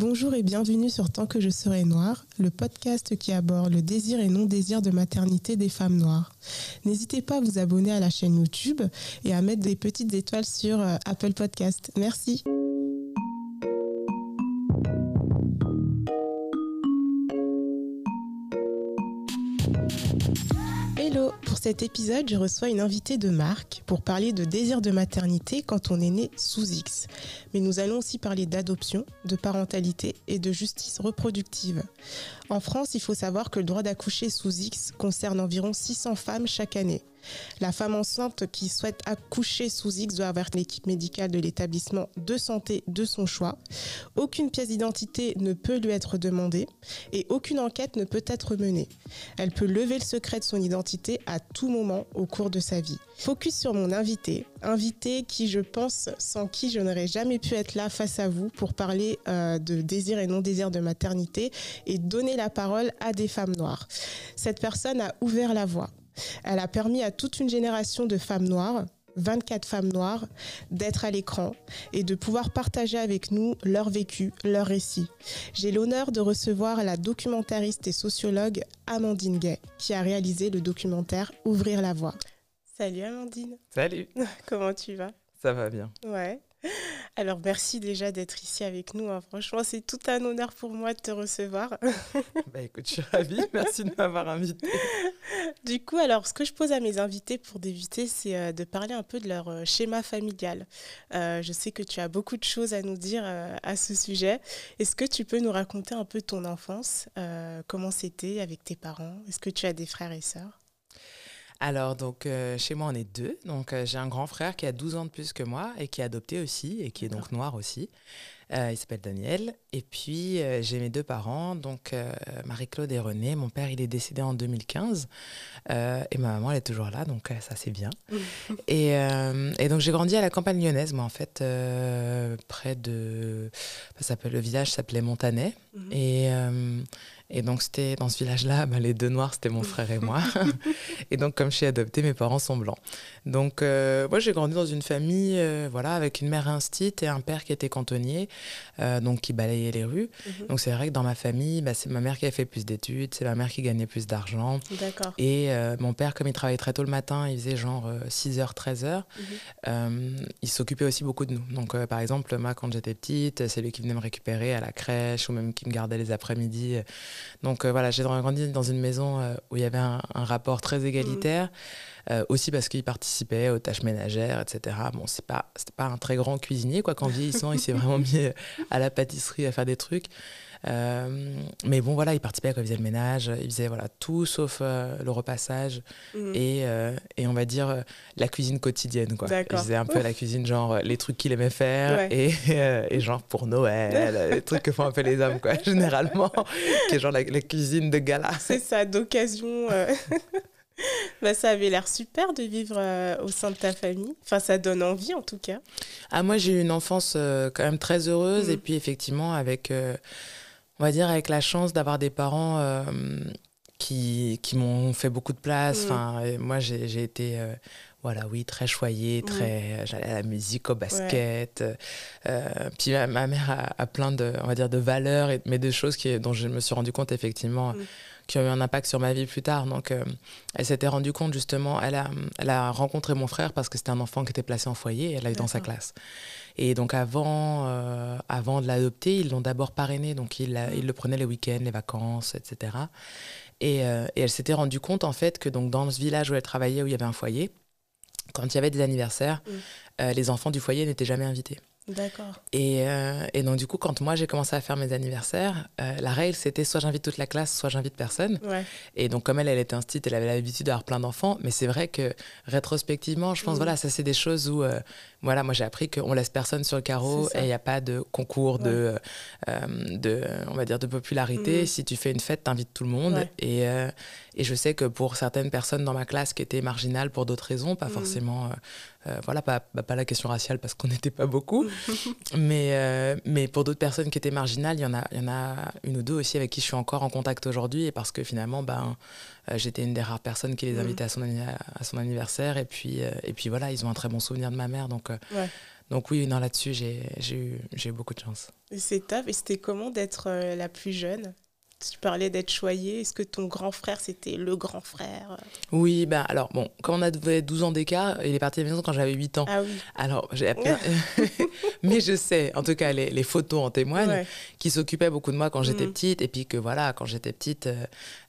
Bonjour et bienvenue sur Tant que je serai noire, le podcast qui aborde le désir et non-désir de maternité des femmes noires. N'hésitez pas à vous abonner à la chaîne YouTube et à mettre des petites étoiles sur euh, Apple Podcast. Merci. Cet épisode, je reçois une invitée de marque pour parler de désir de maternité quand on est né sous X. Mais nous allons aussi parler d'adoption, de parentalité et de justice reproductive. En France, il faut savoir que le droit d'accoucher sous X concerne environ 600 femmes chaque année. La femme enceinte qui souhaite accoucher sous X doit avoir l'équipe médicale de l'établissement de santé de son choix. Aucune pièce d'identité ne peut lui être demandée et aucune enquête ne peut être menée. Elle peut lever le secret de son identité à tout moment au cours de sa vie. Focus sur mon invité, invité qui je pense sans qui je n'aurais jamais pu être là face à vous pour parler euh, de désir et non désir de maternité et donner la parole à des femmes noires. Cette personne a ouvert la voie. Elle a permis à toute une génération de femmes noires 24 femmes noires, d'être à l'écran et de pouvoir partager avec nous leur vécu, leur récit. J'ai l'honneur de recevoir la documentariste et sociologue Amandine Gay, qui a réalisé le documentaire Ouvrir la voie. Salut Amandine. Salut. Comment tu vas? Ça va bien. Ouais. Alors merci déjà d'être ici avec nous. Hein. Franchement, c'est tout un honneur pour moi de te recevoir. bah écoute, je suis ravie. Merci de m'avoir invité. Du coup, alors ce que je pose à mes invités pour débuter, c'est euh, de parler un peu de leur euh, schéma familial. Euh, je sais que tu as beaucoup de choses à nous dire à ce sujet. Est-ce que tu peux nous raconter un peu ton enfance Comment c'était avec tes parents? Est-ce que tu as des frères et sœurs? Alors, donc, euh, chez moi, on est deux. Donc, euh, j'ai un grand frère qui a 12 ans de plus que moi et qui est adopté aussi et qui est donc noir aussi. Euh, il s'appelle Daniel. Et puis, j'ai mes deux parents, donc Marie-Claude et René. Mon père, il est décédé en 2015 et ma maman, elle est toujours là, donc ça, c'est bien. et, et, donc, j'ai grandi à la campagne lyonnaise, moi, en fait, près de. Ça le village s'appelait Montanet. Mhm. Et et donc, c'était dans ce village-là, bah, les deux noirs, c'était mon frère et moi. et donc, comme je suis adoptée, mes parents sont blancs. Donc, euh, moi, j'ai grandi dans une famille, euh, voilà, avec une mère instite et un père qui était cantonnier, euh, donc qui balayait les rues. Mhm. Donc, c'est vrai que dans ma famille, bah, c'est ma mère qui a fait plus d'études, c'est ma mère qui gagnait plus d'argent. D'accord. Et mon père, comme il travaillait très tôt le matin, il faisait genre 6h, 13h, mhm. il s'occupait aussi beaucoup de nous. Donc, par exemple, moi, quand j'étais petite, c'est lui qui venait me récupérer à la crèche ou même qui me gardait les après-midi donc euh, voilà, j'ai grandi dans une maison euh, où il y avait un, rapport très égalitaire. Mm. Euh, aussi parce qu'il participait aux tâches ménagères, etc. Bon, c'est pas, c'était pas un très grand cuisinier, quoi, qu'en vieillissant, il s'est vraiment mis à la pâtisserie à faire des trucs. Euh, mais bon, voilà, il participait quand il faisait le ménage, il faisait voilà, tout sauf euh, le repassage mm. et, euh, et, on va dire la cuisine quotidienne. Quoi. Il faisait un peu la cuisine, genre les trucs qu'il aimait faire et, et, genre pour Noël, les trucs que font un peu les hommes, quoi, généralement, qui est genre la, cuisine de gala. C'est ça, d'occasion. Bah, ça avait l'air super de vivre au sein de ta famille. Enfin, ça donne envie en tout cas. Ah, moi, j'ai eu une enfance quand même très heureuse. Mm. Et puis, effectivement, avec on va dire, avec la chance d'avoir des parents euh, qui, qui m'ont fait beaucoup de place. Mm. Enfin, moi, j'ai été, euh, voilà, oui, très choyée, mm. très, j'allais à la musique, au basket. Euh, puis ma, mère a, plein de, on va dire, de valeurs, mais de choses qui, dont je me suis rendu compte effectivement. Mm. qui ont eu un impact sur ma vie plus tard. Donc, elle s'était rendue compte justement, elle a, elle a rencontré mon frère parce que c'était un enfant qui était placé en foyer et elle a eu dans sa classe. Et donc avant, euh, avant de l'adopter, ils l'ont d'abord parrainé, donc ils, il le prenaient les week-ends, les vacances, etc. Et, euh, et elle s'était rendue compte en fait que donc dans ce village où elle travaillait, où il y avait un foyer, quand il y avait des anniversaires, mm. euh, les enfants du foyer n'étaient jamais invités. D'accord. Et, euh, et, donc, du coup, quand moi j'ai commencé à faire mes anniversaires, euh, la règle c'était soit j'invite toute la classe, soit j'invite personne. Et donc, comme elle, elle était instite, elle avait l'habitude d'avoir plein d'enfants. Mais c'est vrai que rétrospectivement, je pense, mm. voilà, ça c'est des choses où, euh, voilà, moi j'ai appris qu'on laisse personne sur le carreau et il n'y a pas de concours de, de, on va dire, de popularité. Mm. Si tu fais une fête, t'invites tout le monde. Et, et je sais que pour certaines personnes dans ma classe qui étaient marginales pour d'autres raisons, pas mm. forcément voilà, pas, pas, la question raciale parce qu'on n'était pas beaucoup, mais, euh, mais pour d'autres personnes qui étaient marginales, il y, en a, il y en a une ou deux aussi avec qui je suis encore en contact aujourd'hui et parce que finalement, ben, euh, j'étais une des rares personnes qui les mm. invitait à, son, à son anniversaire et puis, et puis voilà, ils ont un très bon souvenir de ma mère. Donc, Donc oui, non, là-dessus, j'ai eu, eu beaucoup de chance. C'est top. Et c'était comment d'être euh, la plus jeune? Tu parlais d'être choyée. Est-ce que ton grand frère, c'était le grand frère? Oui, ben alors, bon, quand on avait 12 ans d'écart, il est parti à la maison quand j'avais 8 ans. Ah oui. Alors, j'ai Mais je sais, en tout cas, les, les photos en témoignent, qui s'occupait beaucoup de moi quand j'étais mm. petite. Et puis que voilà, quand j'étais petite, euh,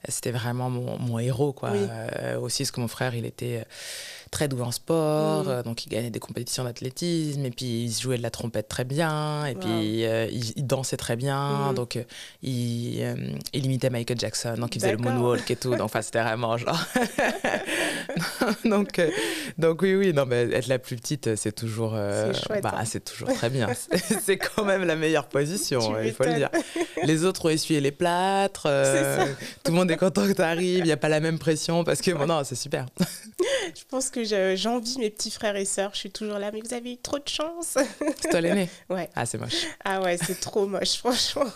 c'était vraiment mon, mon, héros, quoi. Euh, aussi, ce que mon frère, il était très doué en sport, mm. euh, donc il gagnait des compétitions d'athlétisme, et puis il jouait de la trompette très bien, et puis euh, il, dansait très bien, mm. donc euh, il, il, imitait Michael Jackson, donc il faisait le moonwalk et tout, donc enfin c'était vraiment genre. donc, donc oui, oui, non, mais être la plus petite, c'est toujours, bah, hein. toujours très bien. c'est quand même la meilleure position, il faut le dire. Les autres ont essuyé les plâtres, tout le monde est content que tu arrives, il n'y a pas la même pression, parce que bon, non, c'est super. Je pense que j'envie mes petits frères et sœurs. Je suis toujours là, mais vous avez eu trop de chance. C'est toi l'aîné Ouais. Ah, c'est moche. Ah ouais, c'est trop moche, franchement.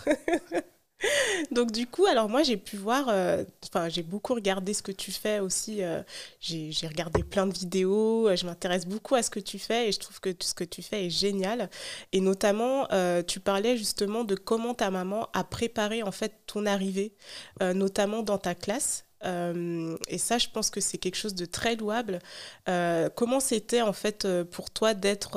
Donc du coup, alors moi j'ai pu voir, euh, enfin j'ai beaucoup regardé ce que tu fais aussi, euh, j'ai regardé plein de vidéos, euh, je m'intéresse beaucoup à ce que tu fais et je trouve que ce que tu fais est génial. Et notamment, tu parlais justement de comment ta maman a préparé en fait ton arrivée, notamment dans ta classe. Euh, et ça, je pense que c'est quelque chose de très louable. Euh, comment c'était en fait euh, pour toi d'être,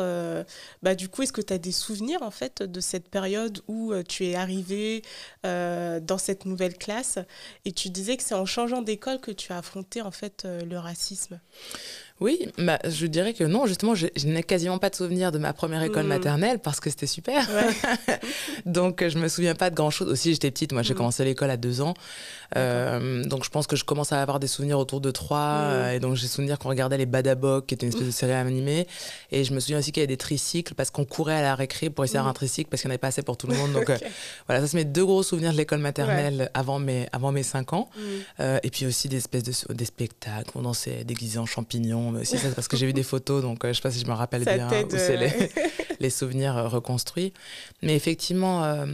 bah, du coup, est-ce que tu as des souvenirs en fait de cette période où tu es arrivé dans cette nouvelle classe et tu disais que c'est en changeant d'école que tu as affronté en fait le racisme? Oui, bah, je dirais que non, justement, je, n'ai quasiment pas de souvenir de ma première école mm. maternelle parce que c'était super. donc, je me souviens pas de grand-chose. Aussi, j'étais petite, moi, j'ai mm. commencé l'école à deux ans. Euh, donc, je pense que je commence à avoir des souvenirs autour de trois. Mm. Euh, et donc, j'ai souvenir qu'on regardait les Badaboks, qui était une espèce de série animée. Et je me souviens aussi qu'il y avait des tricycles parce qu'on courait à la récré pour essayer d'avoir un tricycle parce qu'il n'y en avait pas assez pour tout le monde. Donc, euh, voilà, ça, c'est mes deux gros souvenirs de l'école maternelle avant, mes, avant mes cinq ans. et puis aussi des espèces de des spectacles. On dansait déguisés en champignons aussi parce que j'ai vu des photos, donc euh, je sais pas si je me rappelle bien où c'est les, les, souvenirs euh, reconstruits. Mais effectivement, euh,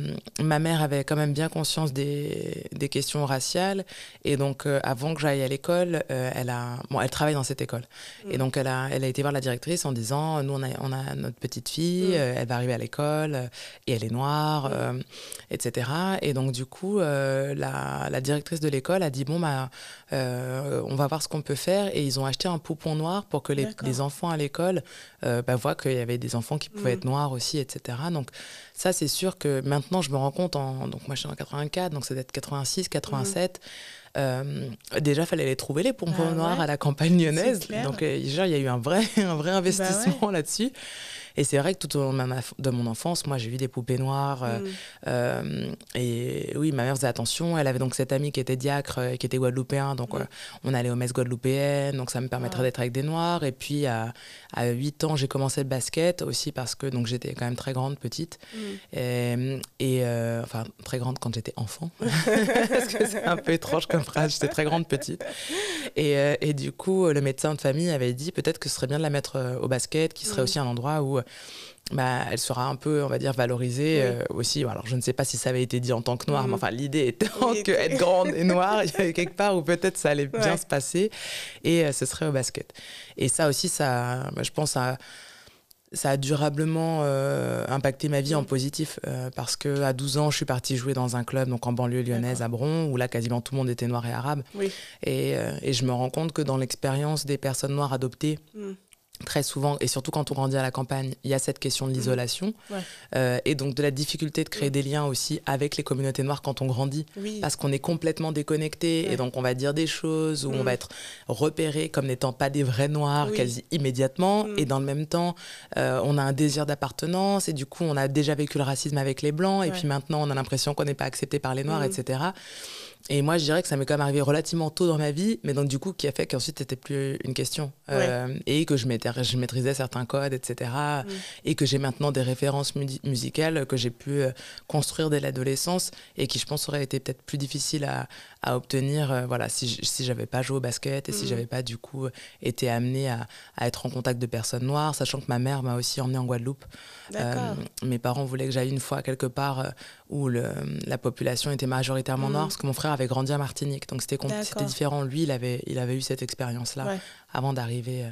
ma mère avait quand même bien conscience des, des questions raciales. Et donc, avant que j'aille à l'école, elle, a, bon, elle travaille dans cette école. Mm. Et donc, elle a, elle a été voir la directrice en disant Nous, on a, on a notre petite fille, mm. elle va arriver à l'école, et elle est noire, mm. etc. Et donc, du coup, la, la, directrice de l'école a dit Bon, bah, on va voir ce qu'on peut faire. Et ils ont acheté un poupon noir pour que les, les enfants à l'école euh, bah, voient qu'il y avait des enfants qui pouvaient mm. être noirs aussi, etc. Donc ça, c'est sûr que maintenant, je me rends compte, en, donc moi je suis en 84, donc c'est d'être 86, 87. Euh, déjà, il fallait les trouver, les pompons ah noirs à la campagne lyonnaise. Donc, euh, il y a eu un vrai, un vrai bah investissement là-dessus. Et c'est vrai que tout au long de mon enfance, moi, j'ai vu des poupées noires. Euh, mm. euh, et oui, ma mère faisait attention. Elle avait donc cette amie qui était diacre et qui était guadeloupéen. Donc, mm. on allait aux messes guadeloupéennes. Donc, ça me permettrait d'être avec des noirs. Et puis, à, à 8 ans, j'ai commencé le basket aussi parce que donc j'étais quand même très grande, petite. Mm. Et, euh, enfin, très grande quand j'étais enfant. parce que c'est un peu étrange comme phrase. J'étais très grande, petite. Et, et, du coup, le médecin de famille avait dit peut-être que ce serait bien de la mettre au basket, qui serait aussi un endroit où bah, elle sera un peu, on va dire, valorisée euh, aussi. Alors, je ne sais pas si ça avait été dit en tant que noire, mais mm. enfin, l'idée étant qu'être grande et noire, il y avait quelque part où peut-être ça allait bien se passer et euh, ce serait au basket. Et ça aussi, ça, je pense, ça, ça a durablement euh, impacté ma vie en mm. positif parce que à 12 ans, je suis partie jouer dans un club, donc en banlieue lyonnaise à Bron, où là, quasiment tout le monde était noir et arabe. Et, et, je me rends compte que dans l'expérience des personnes noires adoptées, mm très souvent, et surtout quand on grandit à la campagne, il y a cette question de mmh. l'isolation. Euh, et donc de la difficulté de créer mmh. des liens aussi avec les communautés noires quand on grandit, parce qu'on est complètement déconnecté et donc on va dire des choses ou on va mmh. être repéré comme n'étant pas des vrais noirs quasi immédiatement. Et dans le même temps, euh, on a un désir d'appartenance et du coup on a déjà vécu le racisme avec les blancs. Et puis maintenant on a l'impression qu'on n'est pas accepté par les noirs, etc. Et moi, je dirais que ça m'est quand même arrivé relativement tôt dans ma vie, mais donc du coup, qui a fait qu'ensuite, c'était plus une question. Euh, et que je, je maîtrisais certains codes, etc. Mm. Et que j'ai maintenant des références musicales que j'ai pu euh, construire dès l'adolescence et qui, je pense, auraient été peut-être plus difficiles à, à obtenir euh, voilà, si, si j'avais pas joué au basket et si si j'avais pas, du coup, été amenée à, à, être en contact de personnes noires, sachant que ma mère m'a aussi emmenée en Guadeloupe. mes parents voulaient que j'aille une fois quelque part où le, la population était majoritairement noire, parce que mon frère avait grandi à Martinique. Donc c'était différent. Lui, il avait, il avait eu cette expérience-là avant d'arriver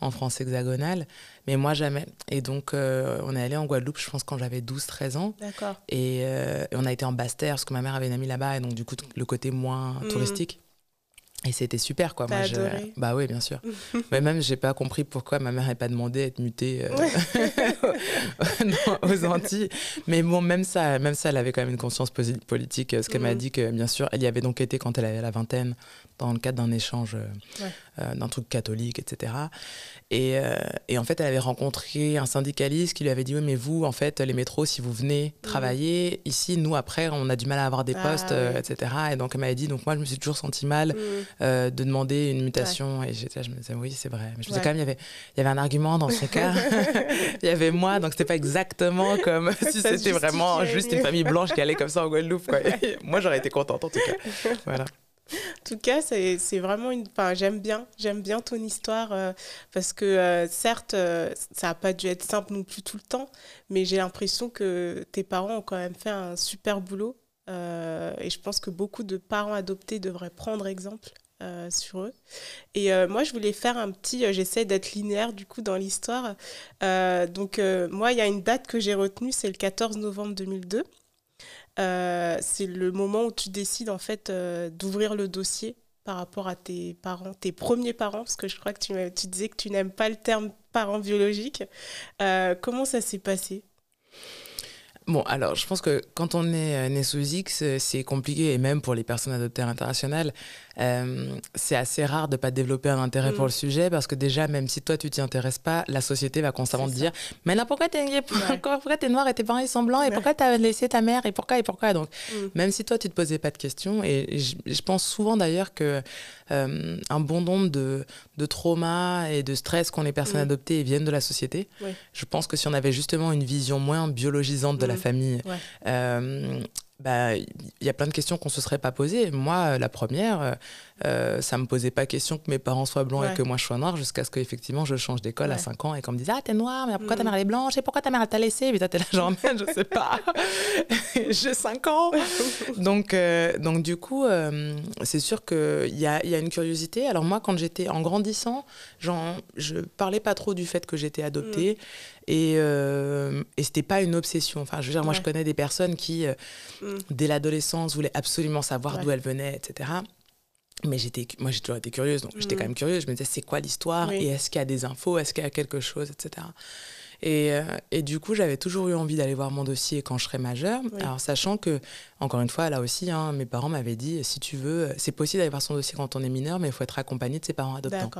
en France hexagonale. Mais moi, jamais. Et donc, on est allé en Guadeloupe, je pense, quand j'avais 12-13 ans. Et, on a été en Basse-Terre, parce que ma mère avait une amie là-bas. Et donc, du coup, le côté moins mmh. touristique. Et c'était super, quoi. Moi, je... Bah oui, bien sûr. Mais même, j'ai pas compris pourquoi ma mère n'avait pas demandé à être mutée euh, aux Antilles. Mais bon, même ça, même ça, elle avait quand même une conscience politique. Ce qu'elle m'a mm. dit, que bien sûr, elle y avait donc été quand elle avait la vingtaine, dans le cadre d'un échange, euh, euh, d'un truc catholique, etc. Et, euh, et, en fait, elle avait rencontré un syndicaliste qui lui avait dit Oui, mais vous, en fait, les métros, si vous venez mhm. travailler ici, nous, après, on a du mal à avoir des ah postes, euh, etc. Et donc, elle m'avait dit Donc, moi, je me suis toujours senti mal euh, de demander une mutation. Et j'étais, je me disais Oui, c'est vrai. Mais je me disais quand même, il y avait, il y avait un argument dans son cas. il y avait moi, donc c'était pas exactement comme si c'était vraiment juste une famille blanche qui allait comme ça en Guadeloupe. Quoi. moi, j'aurais été contente, en tout cas. Voilà. En tout cas, c'est vraiment une. Enfin, j'aime bien, j'aime bien ton histoire euh, parce que euh, certes, euh, ça n'a pas dû être simple non plus tout le temps, mais j'ai l'impression que tes parents ont quand même fait un super boulot et je pense que beaucoup de parents adoptés devraient prendre exemple. sur eux. Et moi, je voulais faire un petit, j'essaie d'être linéaire du coup dans l'histoire. donc, moi, il y a une date que j'ai retenue, c'est le 14 novembre 2002. Euh, c'est le moment où tu décides en fait euh, d'ouvrir le dossier par rapport à tes parents, tes premiers parents, parce que je crois que tu, disais que tu n'aimes pas le terme parents biologiques. Euh, comment ça s'est passé? Bon, alors, je pense que quand on est né sous X, c'est compliqué, et même pour les personnes adoptées internationales, euh, c'est assez rare de pas développer un intérêt pour mm. le sujet parce que déjà, même si toi tu t'y intéresses pas, la société va constamment te dire Mais là, pourquoi t'es pourquoi es noir et tes parents ils sont blancs et pourquoi t'as laissé ta mère et pourquoi et pourquoi? Donc, mm. même si toi tu te posais pas de questions, et je, pense souvent d'ailleurs que euh, un bon nombre de, de traumas et de stress qu'ont les personnes mm. adoptées viennent de la société. Je pense que si on avait justement une vision moins biologisante de la famille, euh, bah, il y a plein de questions qu'on ne se serait pas posées. Moi, la première, euh, ça me posait pas question que mes parents soient blancs et que moi je sois noire jusqu'à ce qu'effectivement je change d'école à 5 ans et qu'on me dise Ah, t'es noire, mais pourquoi ta mm. mère est blanche? Et pourquoi ta mère t'a laissé Et puis t'es là, genre, je sais pas, j'ai 5 ans. donc, euh, donc, du coup, euh, c'est sûr qu'il y a, y a une curiosité. Alors, moi, quand j'étais en grandissant, genre, je parlais pas trop du fait que j'étais adoptée. Mm. Et, euh, et c'était pas une obsession. Enfin, je veux dire, moi, je connais des personnes qui, mm. dès l'adolescence, voulaient absolument savoir d'où elles venaient, etc. Mais j'étais, moi, j'ai toujours été curieuse, donc j'étais quand mm. même curieuse. Je me disais, c'est quoi l'histoire Et est-ce qu'il y a des infos? Est-ce qu'il y a quelque chose, etc. Et, euh, et, du coup, j'avais toujours eu envie d'aller voir mon dossier quand je serais majeure. Alors, sachant que, encore une fois, là aussi, hein, mes parents m'avaient dit si tu veux, c'est possible d'aller voir son dossier quand on est mineur, mais il faut être accompagné de ses parents adoptants.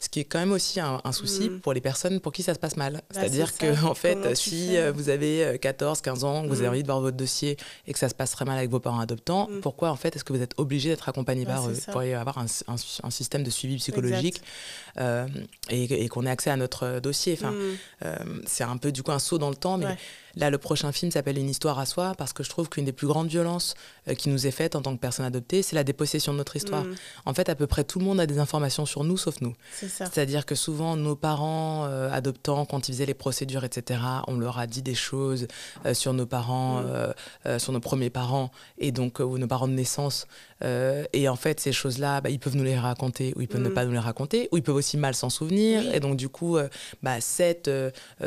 Ce qui est quand même aussi un, souci mm. pour les personnes pour qui ça se passe mal. Bah, C'est-à-dire que, en fait, si euh, vous avez 14, euh, 15 ans, que vous avez mm. envie de voir votre dossier et que ça se passe très mal avec vos parents adoptants, mm. pourquoi, en fait, est-ce que vous êtes obligé d'être accompagné bah, par eux pour y avoir un, un, système de suivi psychologique euh, et, qu'on ait accès à notre dossier? Enfin, c'est un peu, du coup, un saut dans le temps, mais Là, le prochain film s'appelle Une histoire à soi parce que je trouve qu'une des plus grandes violences euh, qui nous est faite en tant que personne adoptée, c'est la dépossession de notre histoire. Mm. En fait, à peu près tout le monde a des informations sur nous sauf nous. C'est-à-dire que souvent, nos parents euh, adoptants, quand ils faisaient les procédures, etc., on leur a dit des choses euh, sur nos parents, mm. sur nos premiers parents, et donc, ou nos parents de naissance. et en fait, ces choses-là, bah, ils peuvent nous les raconter ou ils peuvent ne mm. pas nous les raconter, ou ils peuvent aussi mal s'en souvenir. Et donc, du coup, bah, cette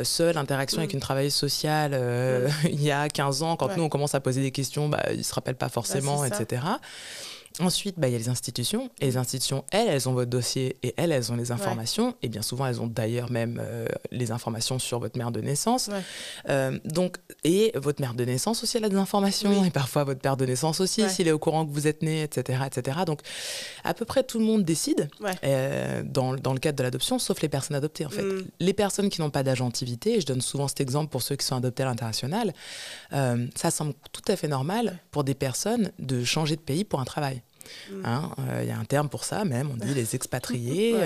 seule interaction avec une travailleuse sociale euh, il y a 15 ans, quand nous on commence à poser des questions, bah, ils ne se rappellent pas bah, forcément, etc. Ensuite, bah, il y a les institutions. Et les institutions, elles, elles ont votre dossier et elles, elles ont les informations. Et bien souvent, elles ont d'ailleurs même euh, les informations sur votre mère de naissance. Euh, donc, et votre mère de naissance aussi, elle a des informations. Et parfois, votre père de naissance aussi, s'il est au courant que vous êtes né, etc., etc. Donc, à peu près tout le monde décide euh, dans, dans, le cadre de l'adoption, sauf les personnes adoptées, en fait. Mm. Les personnes qui n'ont pas d'agentivité, et je donne souvent cet exemple pour ceux qui sont adoptés à l'international, ça semble tout à fait normal pour des personnes de changer de pays pour un travail. Il hein. y a un terme pour ça même, on dit les expatriés.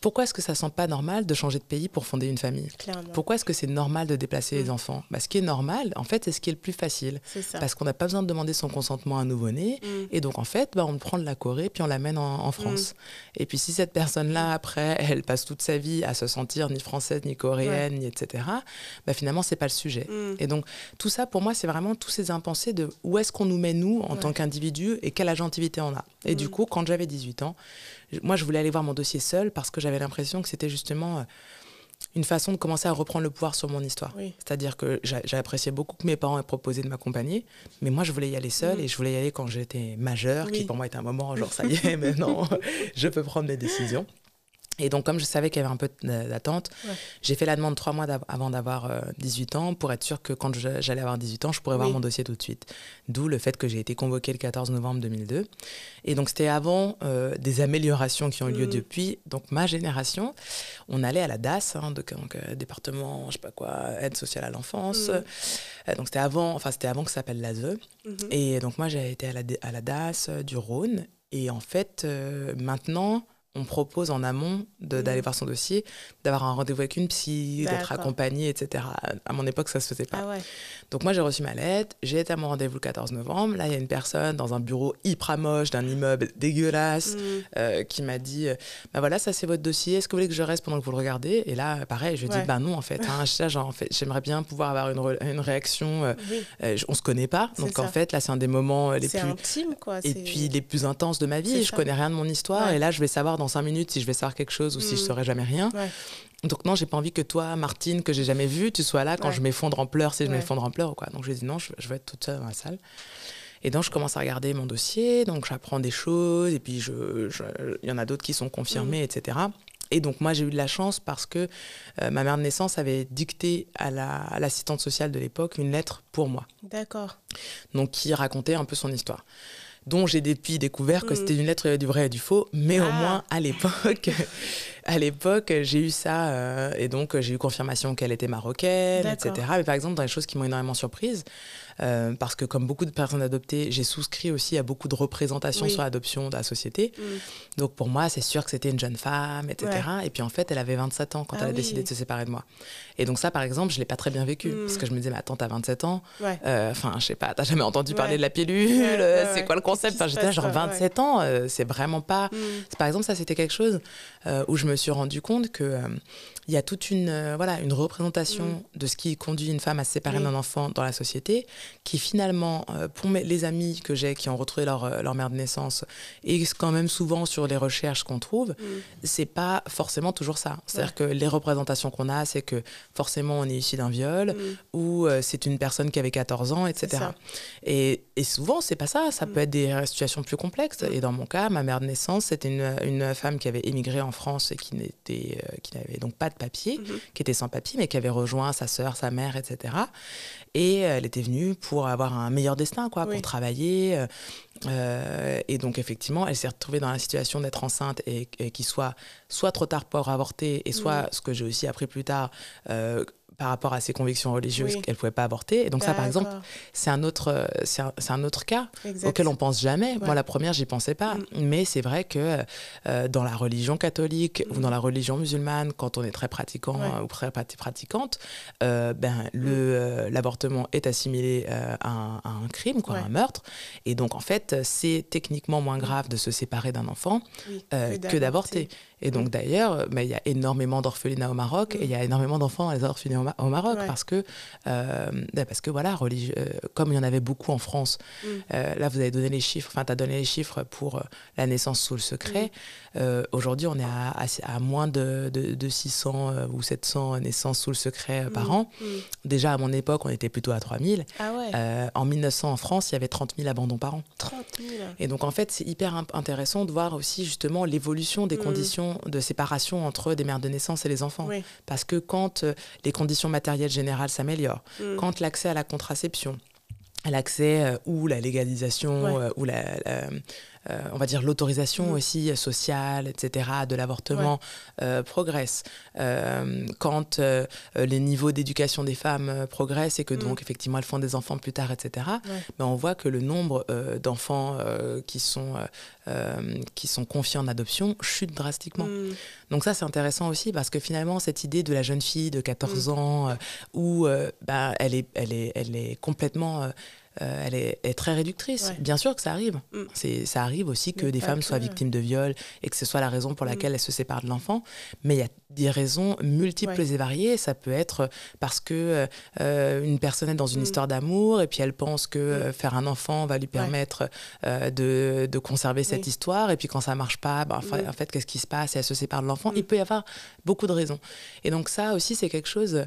Pourquoi est-ce que ça sent pas normal de changer de pays pour fonder une famille? Pourquoi est-ce que c'est normal de déplacer les mm. enfants? Bah, Ce qui est normal, en fait, c'est ce qui est le plus facile. Parce qu'on n'a pas besoin de demander son consentement à un nouveau-né. Mm. Et donc, en fait, bah, on prend de la Corée puis on l'amène en, en, France. Mm. Et puis, si cette personne-là, après, elle passe toute sa vie à se sentir ni française, ni coréenne, ni etc., bah, finalement, c'est pas le sujet. Et donc, tout ça, pour moi, c'est vraiment tous ces impensés de où est-ce qu'on nous met, nous, en tant qu'individu, et quelle agentivité on a. Et du coup, quand j'avais 18 ans, moi, je voulais aller voir mon dossier seul parce que j'avais l'impression que c'était justement euh, une façon de commencer à reprendre le pouvoir sur mon histoire. C'est-à-dire que j'ai apprécié beaucoup que mes parents aient proposé de m'accompagner, mais moi, je voulais y aller seul mm. et je voulais y aller quand j'étais majeure, qui pour moi était un moment, genre, ça y est, maintenant, je peux prendre mes décisions. Et donc, comme je savais qu'il y avait un peu d'attente, j'ai fait la demande trois mois avant d'avoir 18 euh, ans pour être sûr que quand j'allais avoir 18 ans, je pourrais voir mon dossier tout de suite. D'où le fait que j'ai été convoquée le 14 novembre 2002. Et donc, c'était avant euh, des améliorations qui ont eu lieu mm. depuis. Donc, ma génération, on allait à la DAS, hein, donc, euh, département, je sais pas quoi, aide sociale à l'enfance. Mm. donc, c'était avant, enfin, c'était avant que ça s'appelle l'ASE. Mm-hmm. Et donc, moi, j'ai été à la, à la DAS du Rhône. Et en fait, maintenant, on propose en amont d'aller mm. voir son dossier, d'avoir un rendez-vous avec une psy, d'être accompagné, etc. À mon époque, ça se faisait pas. Ah Donc moi, j'ai reçu ma lettre, j'ai été à mon rendez-vous le 14 novembre. Là, il y a une personne dans un bureau hyper moche d'un immeuble dégueulasse mm. euh, qui m'a dit, bah voilà, ça c'est votre dossier, est-ce que vous voulez que je reste pendant que vous le regardez? Et là, pareil, je lui ai dit, bah non, en fait, hein, en fait j'aimerais bien pouvoir avoir une, une réaction. Euh, euh, on se connaît pas, donc en fait, là, c'est un des moments les plus... intime, quoi. Et puis les plus intenses de ma vie. Je connais rien de mon histoire, et là, je vais savoir dans cinq minutes si je vais savoir quelque chose ou si je mm. saurai jamais rien. Donc non, j'ai pas envie que toi, Martine, que j'ai jamais vue, tu sois là quand je m'effondre en pleurs, si je m'effondre en pleurs ou quoi. Donc je lui ai dit non, je, je, vais être toute seule dans la salle. Et donc je commence à regarder mon dossier, donc j'apprends des choses, et puis il je, y en a d'autres qui sont confirmées, mm. etc. Et donc moi j'ai eu de la chance parce que euh, ma mère de naissance avait dicté à l'assistante sociale de l'époque une lettre pour moi. D'accord. Donc qui racontait un peu son histoire dont j'ai depuis découvert que mm. c'était une lettre du vrai et du faux, mais au ah. moins à l'époque, à l'époque, j'ai eu ça, euh, et donc j'ai eu confirmation qu'elle était marocaine, etc. Mais par exemple, dans les choses qui m'ont énormément surprise, euh, parce que comme beaucoup de personnes adoptées, j'ai souscrit aussi à beaucoup de représentations sur l'adoption de la société. Mm. Donc pour moi, c'est sûr que c'était une jeune femme, etc. Et puis en fait, elle avait 27 ans quand ah elle a décidé de se séparer de moi. Et donc ça, par exemple, je l'ai pas très bien vécu, mm. parce que je me disais, mais attends, t'as 27 ans, euh, enfin, je sais pas, t'as jamais entendu parler de la pilule, c'est quoi le concept Enfin, j'étais genre 27 ans, euh, c'est vraiment pas. Mm. Par exemple, ça, c'était quelque chose où je me suis rendu compte que il y a toute une, euh, voilà, une représentation mm. de ce qui conduit une femme à se séparer d'un enfant dans la société, qui finalement, euh, pour les amis que j'ai qui ont retrouvé leur, euh, leur, mère de naissance, et quand même souvent sur les recherches qu'on trouve, mm. c'est pas forcément toujours ça. C'est-à-dire que les représentations qu'on a, c'est que forcément on est issu d'un viol, mm. ou c'est une personne qui avait 14 ans, etc. Et, et, souvent, c'est pas ça. Ça peut être des situations plus complexes. Et dans mon cas, ma mère de naissance, c'était une, une, femme qui avait émigré en France et qui n'était, qui n'avait donc pas de papier, mhm. qui était sans papier, mais qui avait rejoint sa sœur, sa mère, etc. Et elle était venue pour avoir un meilleur destin, quoi, pour travailler. Euh, euh, et donc, effectivement, elle s'est retrouvée dans la situation d'être enceinte et, qu'il soit soit trop tard pour avorter, et soit, mhm. ce que j'ai aussi appris plus tard, euh, par rapport à ses convictions religieuses qu'elle ne pouvait pas avorter. Et donc ça, par exemple, c'est un, autre, c'est un, autre cas auquel on pense jamais. Moi, la première, j'y pensais pas. Mm. Mais c'est vrai que euh, dans la religion catholique ou mm. dans la religion musulmane, quand on est très pratiquant ou très pratiquante, euh, ben, le, mm. euh, l'avortement est assimilé à un, crime, quoi, un meurtre. Et donc, en fait, c'est techniquement moins grave de se séparer d'un enfant que d'avorter. Et donc, d'ailleurs, bah, il y a énormément d'orphelinats au Maroc et il y a énormément d'enfants dans les orphelinats au, Maroc parce que, euh, bah, parce que voilà, euh, comme il y en avait beaucoup en France, mm. euh, là, vous avez donné les chiffres, enfin, tu as donné les chiffres pour la naissance sous le secret. Mm. Aujourd'hui, on est à, à, moins de, de, 600 ou 700 naissances sous le secret par mm. an. Déjà, à mon époque, on était plutôt à 3000. Ah en 1900, en France, il y avait 30 000 abandons par an. 30 000 Et donc, en fait, c'est hyper intéressant de voir aussi justement l'évolution des conditions de séparation entre des mères de naissance et les enfants. Parce que quand euh, les conditions matérielles générales s'améliorent, mm. quand l'accès à la contraception, l'accès euh, ou la légalisation euh, ou la, on va dire, l'autorisation Mm. aussi sociale, etc., de l'avortement euh, progresse. Euh, quand euh, les niveaux d'éducation des femmes euh, progressent et que Mm. donc, effectivement, elles font des enfants plus tard, etc., Ouais. ben, on voit que le nombre euh, d'enfants euh, qui, sont, euh, euh, qui sont confiés en adoption chute drastiquement. Mm. Donc ça, c'est intéressant aussi parce que finalement, cette idée de la jeune fille de 14 Mm. ans, euh, où euh, bah, elle, est, elle, est, elle est complètement... euh, elle est, est très réductrice. Ouais. Bien sûr que ça arrive. Mm. C'est, ça arrive aussi que Mais des femmes que. soient victimes de viol et que ce soit la raison pour Mm. laquelle elles se séparent de l'enfant. Mais il y a des raisons multiples Ouais. et variées. Ça peut être parce que euh, une personne est dans une Mm. histoire d'amour et puis elle pense que euh, faire un enfant va lui permettre de, de conserver cette histoire. Et puis quand ça marche pas, bah, en fait, qu'est-ce qui se passe? Et elle se sépare de l'enfant. Il peut y avoir beaucoup de raisons. Et donc ça aussi, c'est quelque chose,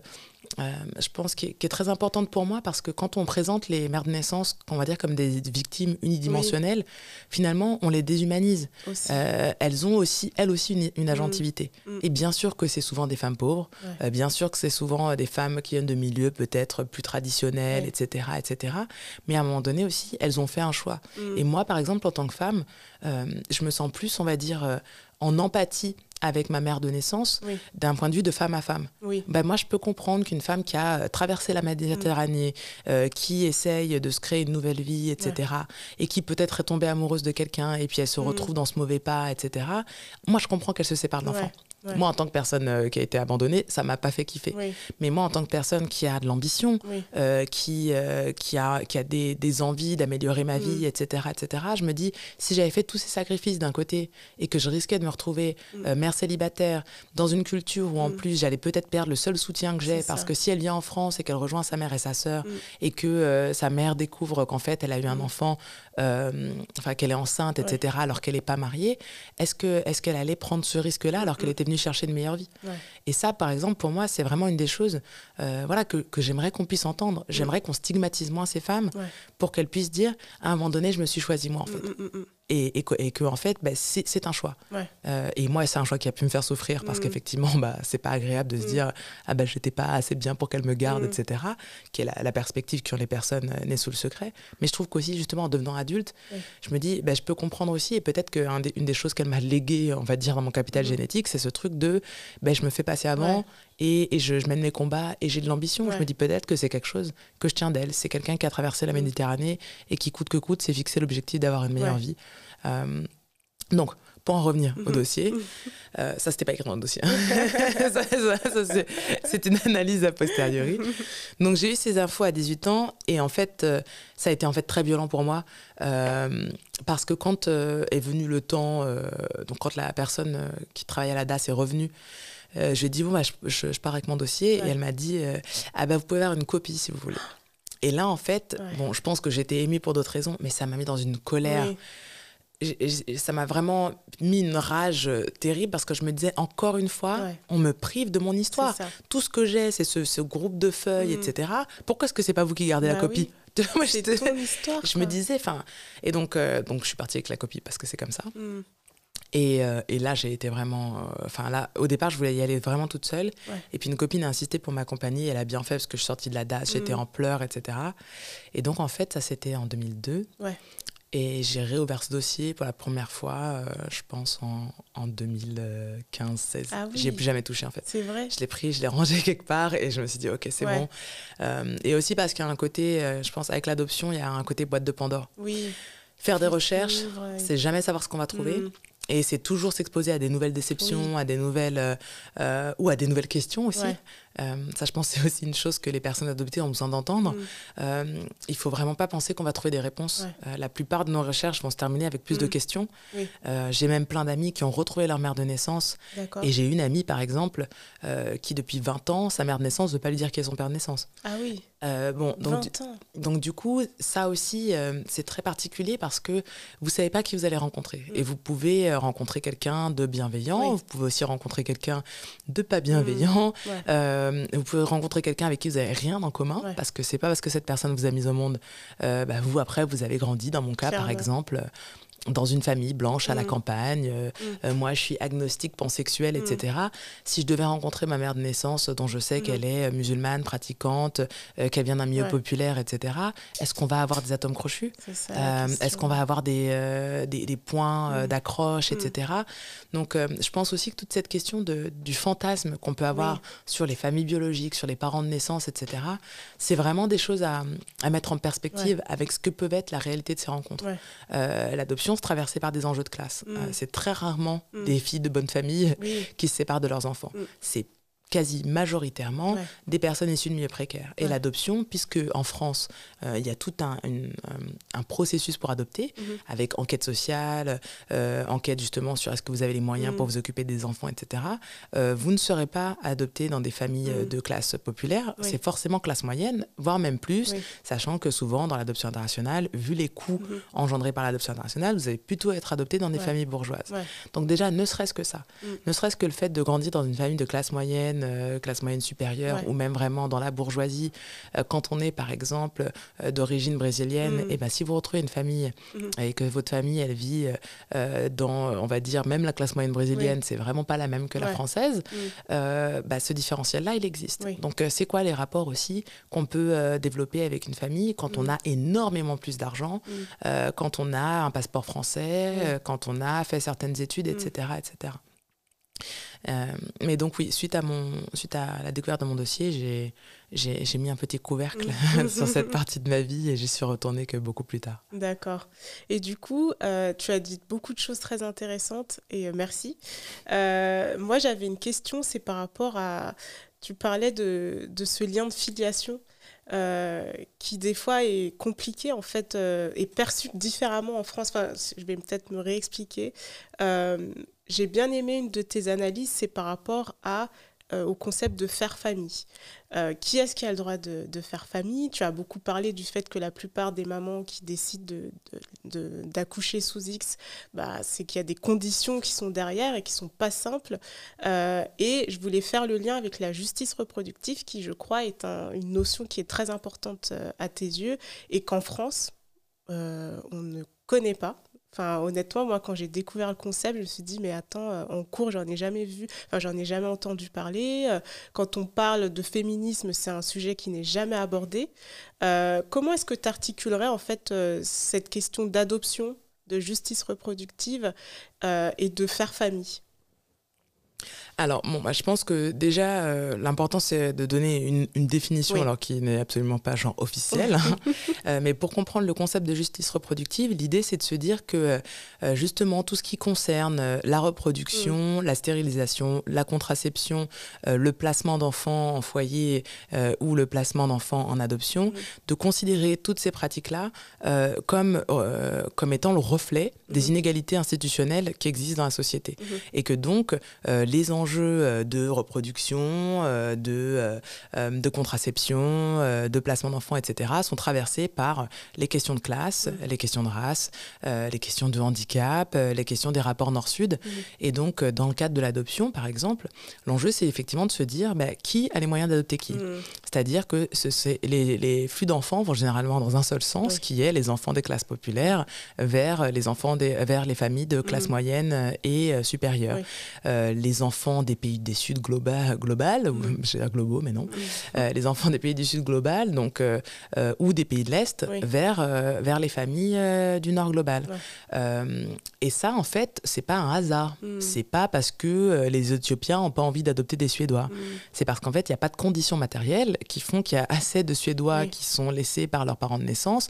euh, je pense, qui est, qui est très importante pour moi parce que quand on présente les mères de naissance, on va dire comme des victimes unidimensionnelles, finalement, on les déshumanise. Euh, elles ont aussi, elles aussi, une, une agentivité. Mm. Et bien sûr que c'est souvent des femmes pauvres. Ouais. Euh, bien sûr que c'est souvent des femmes qui viennent de milieux peut-être plus traditionnels, Ouais. etc., etc. Mais à un moment donné aussi, elles ont fait un choix. Mm. Et moi, par exemple, en tant que femme, je me sens plus, on va dire, en empathie avec ma mère de naissance Oui. d'un point de vue de femme à femme. Oui. Ben, moi, je peux comprendre qu'une femme qui a euh, traversé la Méditerranée, euh, qui essaye de se créer une nouvelle vie, etc., et qui peut-être est tombée amoureuse de quelqu'un, et puis elle se Mm. retrouve dans ce mauvais pas, etc., moi, je comprends qu'elle se sépare de l'enfant. Ouais. Ouais. Moi, en tant que personne euh, qui a été abandonnée, ça m'a pas fait kiffer. Oui. Mais moi, en tant que personne qui a de l'ambition, Oui. euh, qui, euh, qui a, qui a des, des envies d'améliorer ma vie, Mm. etc., etc., je me dis, si j'avais fait tous ces sacrifices d'un côté et que je risquais de me retrouver Mm. mère célibataire dans une culture où en Mm. plus j'allais peut-être perdre le seul soutien que j'ai parce ça. que si elle vient en France et qu'elle rejoint sa mère et sa sœur et que sa mère découvre qu'en fait elle a eu un enfant, enfin qu'elle est enceinte, Ouais. etc., alors qu'elle n'est pas mariée, est-ce que est-ce qu'elle allait prendre ce risque-là alors qu'elle était chercher une meilleure vie Ouais. et ça, par exemple, pour moi, c'est vraiment une des choses euh, voilà, que, que j'aimerais qu'on puisse entendre. J'aimerais qu'on stigmatise moins ces femmes Ouais. pour qu'elles puissent dire à un moment donné, je me suis choisie moi, en fait. Mm, mm, mm, Et, et, que, et que, en fait, bah, c'est un choix. Ouais. Euh, et moi, c'est un choix qui a pu me faire souffrir parce Mm. qu'effectivement, bah, c'est pas agréable de se Mm. dire ah bah, j'étais pas assez bien pour qu'elle me garde, Mm. etc. Qui est la, la perspective qu'ont les personnes euh, nées sous le secret. Mais je trouve qu'aussi, justement, en devenant adulte, je me dis, bah, je peux comprendre aussi, et peut-être qu'une des, des choses qu'elle m'a légué, on va dire, dans mon capital génétique, c'est ce truc de bah, je me fais passer avant Ouais. Et, et je, je mène mes combats et j'ai de l'ambition. Ouais. Je me dis peut-être que c'est quelque chose que je tiens d'elle. C'est quelqu'un qui a traversé la. Méditerranée et qui, coûte que coûte, s'est fixé l'objectif d'avoir une meilleure Ouais. vie. Euh, donc, pour en revenir au dossier, euh, ça, c'était pas écrit dans le dossier. ça, ça, ça, c'est- une analyse a posteriori. Donc, j'ai eu ces infos à 18 ans et en fait, euh, ça a été en fait très violent pour moi euh, parce que quand est venu le temps, donc quand la personne qui travaillait à la DAS est revenue, euh, je lui ai dit, bon, bah, je, je- je pars avec mon dossier. Ouais. Et elle m'a dit, euh, ah bah, vous pouvez avoir une copie si vous voulez. Et là, en fait, Ouais. bon, je pense que j'étais émue pour d'autres raisons, mais ça m'a mis dans une colère. Oui. Ça m'a vraiment mis une rage euh, terrible parce que je me disais, encore une fois, Ouais. on me prive de mon histoire. Tout ce que j'ai, c'est ce, ce groupe de feuilles, Mm. etc. Pourquoi est-ce que c'est pas vous qui gardez la Bah copie oui. Moi, ton histoire. je me disais, enfin, et donc, euh, donc je suis partie avec la copie parce que c'est comme ça. Mm. Et, euh, et là, j'ai été vraiment. euh, Enfin, là, au départ, je voulais y aller vraiment toute seule. Ouais. Et puis, une copine a insisté pour m'accompagner. Elle a bien fait parce que je suis sortie de la DAS, j'étais Mm. en pleurs, etc. Et donc, en fait, ça, c'était en 2002. Ouais. Et j'ai réouvert ce dossier pour la première fois, euh, je pense, en, en 2015-16. Ah oui. J'y ai plus jamais touché, en fait. C'est vrai. Je l'ai pris, je l'ai rangé quelque part et je me suis dit, ok, c'est Ouais. bon. Euh, et aussi parce qu'il y a un côté, euh, je pense, avec l'adoption, il y a un côté boîte de Pandore. Oui. Faire des recherches, c'est jamais savoir ce qu'on va trouver. Mm. Et c'est toujours s'exposer à des nouvelles déceptions, à des nouvelles euh, euh, ou à des nouvelles questions aussi. Ouais. Euh, ça, je pense, c'est aussi une chose que les personnes adoptées ont besoin d'entendre. Mm. Euh, il faut vraiment pas penser qu'on va trouver des réponses. Ouais. Euh, la plupart de nos recherches vont se terminer avec plus de Mm. questions. Oui. Euh, j'ai même plein d'amis qui ont retrouvé leur mère de naissance. Et j'ai une amie, par exemple, qui depuis 20 ans, sa mère de naissance ne veut pas lui dire qui est son père de naissance. Ah oui. Bon, donc, 20 ans. donc du coup, ça aussi, c'est très particulier parce que vous savez pas qui vous allez rencontrer. Et vous pouvez rencontrer quelqu'un de bienveillant, Mm. Oui. Mm. vous pouvez aussi rencontrer quelqu'un de pas bienveillant. Ouais. Euh, vous pouvez rencontrer quelqu'un avec qui vous avez rien en commun Ouais. parce que c'est pas parce que cette personne vous a mis au monde, euh, bah, vous après vous avez grandi. Dans mon cas, par exemple. Dans une famille blanche à la mm. campagne. Euh, mm. euh, moi, je suis agnostique, pansexuelle, etc. Mm. Si je devais rencontrer ma mère de naissance, dont je sais qu'elle est euh, musulmane, pratiquante, qu'elle vient d'un milieu populaire, etc., est-ce qu'on va avoir des atomes crochus? Est-ce qu'on va avoir des, des, points d'accroche, etc. Donc, je pense aussi que toute cette question de, du fantasme qu'on peut avoir sur les familles biologiques, sur les parents de naissance, etc., c'est vraiment des choses à, à mettre en perspective avec ce que peut être la réalité de ces rencontres. L'adoption traversée par des enjeux de classe. Mm. Euh, c'est très rarement mm. des filles de bonne famille qui se séparent de leurs enfants. Mm. C'est quasi majoritairement des personnes issues de milieux précaires. Et l'adoption, puisque en France, euh, il y a tout un, euh, un processus pour adopter, mhm. avec enquête sociale, euh, enquête justement sur est-ce que vous avez les moyens pour mhm. vous occuper des enfants, etc., vous ne serez pas adopté dans des familles mhm. de classe populaire, c'est forcément classe moyenne, voire même plus, sachant que souvent dans l'adoption internationale, vu les coûts engendrés par l'adoption internationale, vous allez plutôt être adopté dans des familles bourgeoises. Donc déjà, ne serait-ce que ça, ne serait-ce que le fait de grandir dans une famille de classe moyenne, euh, classe moyenne supérieure ou même vraiment dans la bourgeoisie, euh, quand on est par exemple euh, d'origine brésilienne, mm. et ben si vous retrouvez une famille mm. et que votre famille elle vit dans, on va dire, même la classe moyenne brésilienne, c'est vraiment pas la même que la française, mm. bah, ce différentiel-là, il existe. Donc c'est quoi les rapports aussi qu'on peut développer avec une famille quand on a énormément plus d'argent, quand on a un passeport français, quand on a fait certaines études, etc. etc. Euh, mais donc oui, suite à, mon, suite à la découverte de mon dossier, j'ai mis un petit couvercle sur cette partie de ma vie et j'y suis retournée que beaucoup plus tard. D'accord. Et du coup, euh, tu as dit beaucoup de choses très intéressantes et euh, merci. moi, j'avais une question, c'est par rapport à... Tu parlais de, de ce lien de filiation. qui des fois est compliqué en fait et perçu différemment en France. Enfin, je vais peut-être me réexpliquer j'ai bien aimé une de tes analyses, c'est par rapport euh, au concept de faire famille. Euh, qui est-ce qui a le droit de, faire famille? Tu as beaucoup parlé du fait que la plupart des mamans qui décident d'accoucher sous X, bah, c'est qu'il y a des conditions qui sont derrière et qui sont pas simples. Euh, et je voulais faire le lien avec la justice reproductive, qui je crois est une notion qui est très importante à tes yeux et qu'en France, on ne connaît pas. Enfin, honnêtement, moi, quand j'ai découvert le concept, je me suis dit, mais attends, euh, en cours, j'en ai jamais vu, enfin, j'en ai jamais entendu parler. Euh, quand on parle de féminisme, c'est un sujet qui n'est jamais abordé. Euh, comment est-ce que tu articulerais, en fait, cette question d'adoption, de justice reproductive et de faire famille? Alors, bon, bah, je pense que déjà, euh, l'important, c'est de donner une, définition, alors qui n'est absolument pas genre officielle. Hein. Euh, mais pour comprendre le concept de justice reproductive, l'idée, c'est de se dire que euh, justement, tout ce qui concerne la reproduction, mm. la stérilisation, la contraception, le placement d'enfants en foyer ou le placement d'enfants en adoption, mm. de considérer toutes ces pratiques-là comme, comme étant le reflet des mm. inégalités institutionnelles qui existent dans la société. Mm-hmm. Et que donc, les enjeux euh, de reproduction, euh, de, euh, de contraception, de placement d'enfants, etc., sont traversés par les questions de classe, mmh. les questions de race, les questions de handicap, les questions des rapports nord-sud. Mmh. Et donc, dans le cadre de l'adoption, par exemple, l'enjeu, c'est effectivement de se dire bah, qui a les moyens d'adopter qui. Mmh. C'est-à-dire que ce, les, les, flux d'enfants vont généralement dans un seul sens, qui est les enfants des classes populaires vers les enfants des, vers les familles de classe moyenne et supérieure. les enfants des pays du Sud global, global globaux, mais non, euh, les enfants des pays du Sud global, donc, euh, euh, ou des pays de l'Est, vers, vers les familles du Nord global. et ça, en fait, c'est pas un hasard. Mm. C'est pas parce que les Éthiopiens n'ont pas envie d'adopter des Suédois. C'est parce qu'en fait, il n'y a pas de conditions matérielles qui font qu'il y a assez de Suédois qui sont laissés par leurs parents de naissance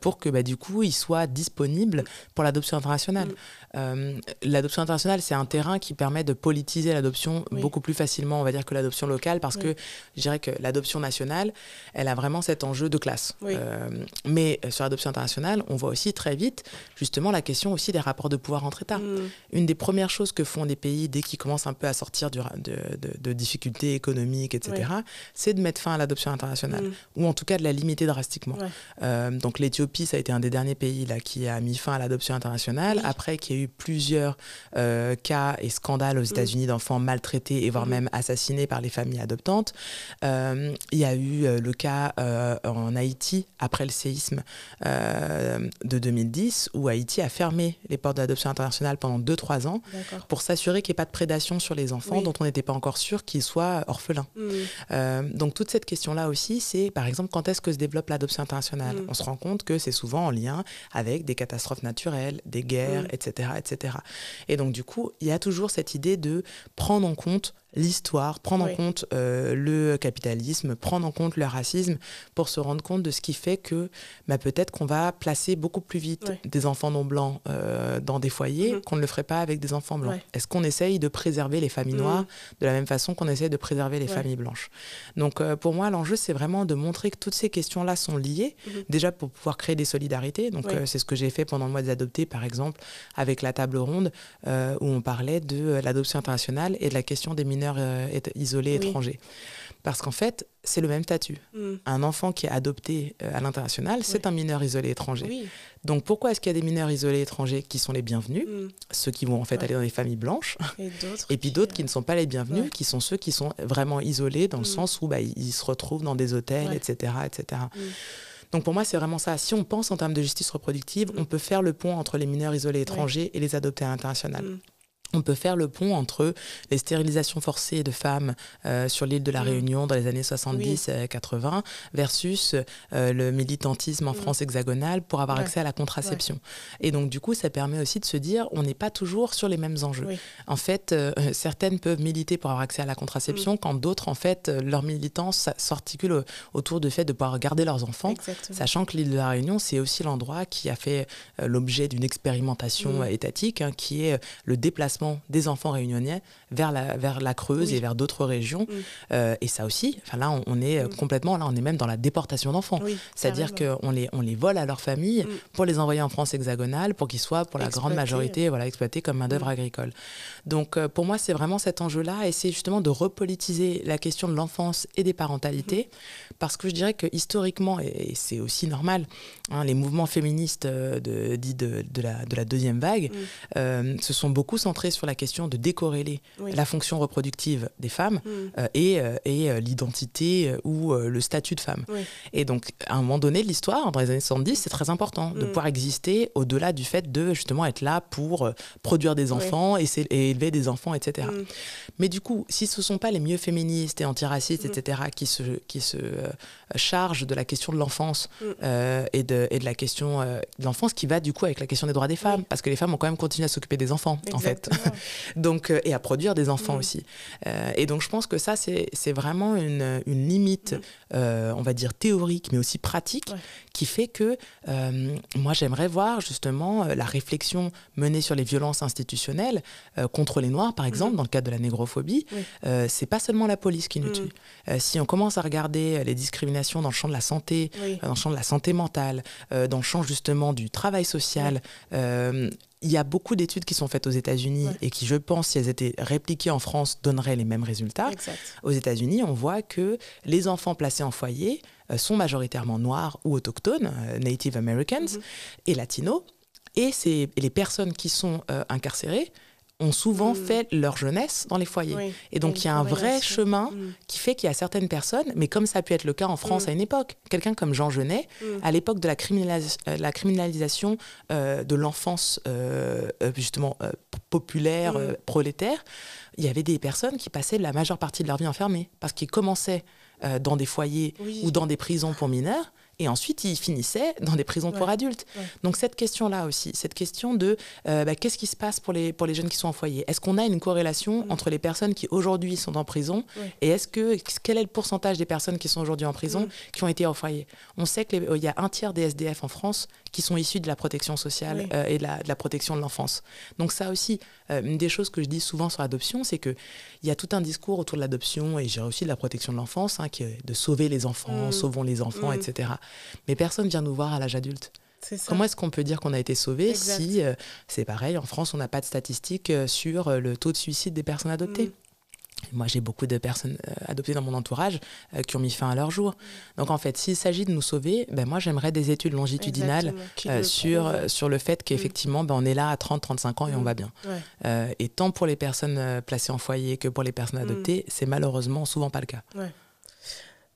pour que, bah, du coup, ils soient disponibles pour l'adoption internationale. Euh, l'adoption internationale, c'est un terrain qui permet de politiser l'adoption beaucoup plus facilement, on va dire, que l'adoption locale, parce que je dirais que l'adoption nationale, elle a vraiment cet enjeu de classe. Euh, mais sur l'adoption internationale, on voit aussi très vite, justement, la question aussi des rapports de pouvoir entre États. Mm. Une des premières choses que font des pays dès qu'ils commencent un peu à sortir du, de, difficultés économiques, etc., c'est de mettre fin à l'adoption internationale, mm. ou en tout cas de la limiter drastiquement. Euh, donc l'Éthiopie, ça a été un des derniers pays là, qui a mis fin à l'adoption internationale, après qui eu plusieurs euh, cas et scandales aux États-Unis États-Unis d'enfants maltraités et voire mhm. même assassinés par les familles adoptantes. il y a eu le cas en Haïti après le séisme de 2010 où Haïti a fermé les portes d'adoption internationale pendant 2-3 ans pour s'assurer qu'il n'y ait pas de prédation sur les enfants dont on n'était pas encore sûr qu'ils soient orphelins. Mhm. donc toute cette question-là aussi, c'est par exemple quand est-ce que se développe l'adoption internationale? On se rend compte que c'est souvent en lien avec des catastrophes naturelles, des guerres, etc., etc. Et donc du coup, il y a toujours cette idée de prendre en compte l'histoire, prendre en compte euh, le capitalisme, prendre en compte le racisme pour se rendre compte de ce qui fait que bah, peut-être qu'on va placer beaucoup plus vite des enfants non blancs euh, dans des foyers mhm. qu'on ne le ferait pas avec des enfants blancs. Est-ce qu'on essaye de préserver les familles noires mhm. de la même façon qu'on essaye de préserver les familles blanches? Donc euh, pour moi, l'enjeu, c'est vraiment de montrer que toutes ces questions-là sont liées, mhm. déjà pour pouvoir créer des solidarités. Donc c'est ce que j'ai fait pendant le mois des adoptés, par exemple, avec la table ronde où on parlait de l'adoption internationale et de la question des mineurs euh, isolés étrangers. Parce qu'en fait, c'est le même statut. Mm. Un enfant qui est adopté euh, à l'international, c'est un mineur isolé étranger. Donc pourquoi est-ce qu'il y a des mineurs isolés étrangers qui sont les bienvenus, mm. ceux qui vont en fait aller dans les familles blanches, et, puis d'autres qui, ne sont pas les bienvenus, qui sont ceux qui sont vraiment isolés dans le mm. sens où bah, ils se retrouvent dans des hôtels, etc. etc. Donc pour moi, c'est vraiment ça. Si on pense en termes de justice reproductive, on peut faire le pont entre les mineurs isolés étrangers et les adoptés à l'international on peut faire le pont entre les stérilisations forcées de femmes euh, sur l'île de la mm. Réunion dans les années 70-80 versus euh, le militantisme en mm. France hexagonale pour avoir accès à la contraception. Et donc, du coup, ça permet aussi de se dire, on n'est pas toujours sur les mêmes enjeux. En fait, euh, certaines peuvent militer pour avoir accès à la contraception, mm. quand d'autres, en fait, leur militance s'articule autour du fait de pouvoir garder leurs enfants, sachant que l'île de la Réunion, c'est aussi l'endroit qui a fait l'objet d'une expérimentation étatique, hein, qui est le déplacement des enfants réunionnais vers la, vers la Creuse et vers d'autres régions. Euh, et ça aussi, enfin là, on, est mm. complètement, là, on est même dans la déportation d'enfants. C'est-à-dire qu'on les, on les vole à leur famille pour les envoyer en France hexagonale pour qu'ils soient, pour la grande majorité, voilà, exploités comme main-d'œuvre agricole. Donc, euh, pour moi, c'est vraiment cet enjeu-là, et c'est justement de repolitiser la question de l'enfance et des parentalités, parce que je dirais que historiquement, et, c'est aussi normal, hein, les mouvements féministes euh, de, dits de, de, la, de la deuxième vague se sont beaucoup centrés sur la question de décorréler la fonction reproductive des femmes mm. euh, et, euh, et euh, l'identité ou le statut de femme. Et donc, à un moment donné de l'histoire, dans les années 70, c'est très important de mm. pouvoir exister au-delà du fait de justement être là pour produire des enfants et, élever des enfants, etc. Mm. Mais du coup, si ce ne sont pas les mieux féministes et antiracistes, etc., qui se, qui se chargent de la question de l'enfance et, de, et de la question de l'enfance qui va du coup avec la question des droits des femmes, parce que les femmes ont quand même continué à s'occuper des enfants, en fait. donc, euh, et à produire des enfants aussi. Euh, et donc je pense que ça, c'est vraiment une, une limite, euh, on va dire théorique, mais aussi pratique, qui fait que moi j'aimerais voir justement la réflexion menée sur les violences institutionnelles contre les Noirs, par mm. exemple, dans le cadre de la négrophobie. c'est pas seulement la police qui nous tue. si on commence à regarder les discriminations dans le champ de la santé, dans le champ de la santé mentale, dans le champ justement du travail social, il y a beaucoup d'études qui sont faites aux États-Unis et qui, je pense, si elles étaient répliquées en France, donneraient les mêmes résultats. Aux États-Unis, on voit que les enfants placés en foyer euh, sont majoritairement noirs ou autochtones, euh, Native Americans mm-hmm. et latinos. Et, les personnes qui sont euh, incarcérées ont souvent mm. fait leur jeunesse dans les foyers. Et donc il y a un vrai chemin mm. qui fait qu'il y a certaines personnes, mais comme ça a pu être le cas en France mm. à une époque, quelqu'un comme Jean Genet, à l'époque de la, euh, la criminalisation euh, de l'enfance euh, justement populaire, prolétaire, il y avait des personnes qui passaient la majeure partie de leur vie enfermées parce qu'ils commençaient dans des foyers ou dans des prisons pour mineurs et ensuite, ils finissaient dans des prisons pour adultes. Donc cette question-là aussi, cette question de euh, bah, qu'est-ce qui se passe pour les, pour les jeunes qui sont en foyer? Est-ce qu'on a une corrélation entre les personnes qui aujourd'hui sont en prison et est-ce que quel est le pourcentage des personnes qui sont aujourd'hui en prison qui ont été en foyer? On sait qu'il y a un tiers des SDF en France qui sont issus de la protection sociale euh, et de la, de la, protection de l'enfance. Donc ça aussi, euh, une des choses que je dis souvent sur l'adoption, c'est qu'il y a tout un discours autour de l'adoption et j'ai aussi de la protection de l'enfance, hein, qui est de sauver les enfants, mm. sauvons les enfants, etc. Mais personne vient nous voir à l'âge adulte. Comment est-ce qu'on peut dire qu'on a été sauvé si euh, c'est pareil, en France, on n'a pas de statistiques sur le taux de suicide des personnes adoptées? Moi, j'ai beaucoup de personnes euh, adoptées dans mon entourage euh, qui ont mis fin à leur jour. Donc, en fait, s'il s'agit de nous sauver, ben, moi, j'aimerais des études longitudinales euh, sur, sur le fait qu'effectivement, ben, on est là à 30, 35 ans et on mm. va bien. et tant pour les personnes placées en foyer que pour les personnes mm. adoptées, c'est malheureusement souvent pas le cas.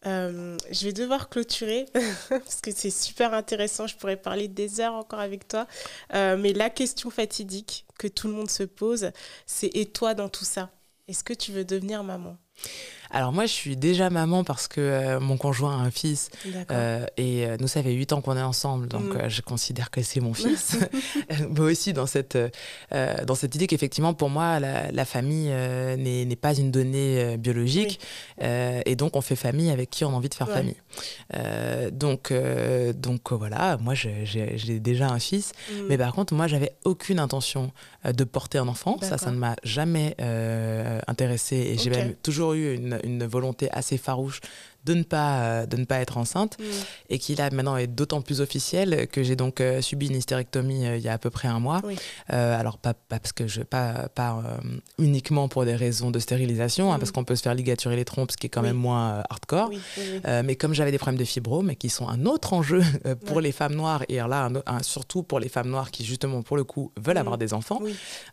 je vais devoir clôturer parce que c'est super intéressant. Je pourrais parler des heures encore avec toi. mais la question fatidique que tout le monde se pose, c'est et toi dans tout ça? Est-ce que tu veux devenir maman? Alors moi, je suis déjà maman parce que euh, mon conjoint a un fils. Euh, et euh, nous, ça fait 8 ans qu'on est ensemble, donc mm. je considère que c'est mon fils. Mais aussi dans cette, dans cette idée qu'effectivement, pour moi, la, famille n'est pas une donnée biologique. et donc, on fait famille avec qui on a envie de faire famille. donc, donc voilà, moi, j'ai déjà un fils. Mm. Mais par contre, moi, j'avais aucune intention de porter un enfant. Ça, ça ne m'a jamais intéressé. Et j'ai même toujours une volonté assez farouche de ne pas, euh, de ne pas être enceinte mm. et qui là maintenant est d'autant plus officiel que j'ai donc euh, subi une hystérectomie euh, il y a à peu près un mois. alors pas, parce que je pas, pas uniquement pour des raisons de stérilisation, hein, parce mm. qu'on peut se faire ligaturer les trompes, ce qui est quand même moins hardcore. mais comme j'avais des problèmes de fibrome, qui sont un autre enjeu pour les femmes noires et là surtout pour les femmes noires qui justement pour le coup veulent mm. avoir des enfants,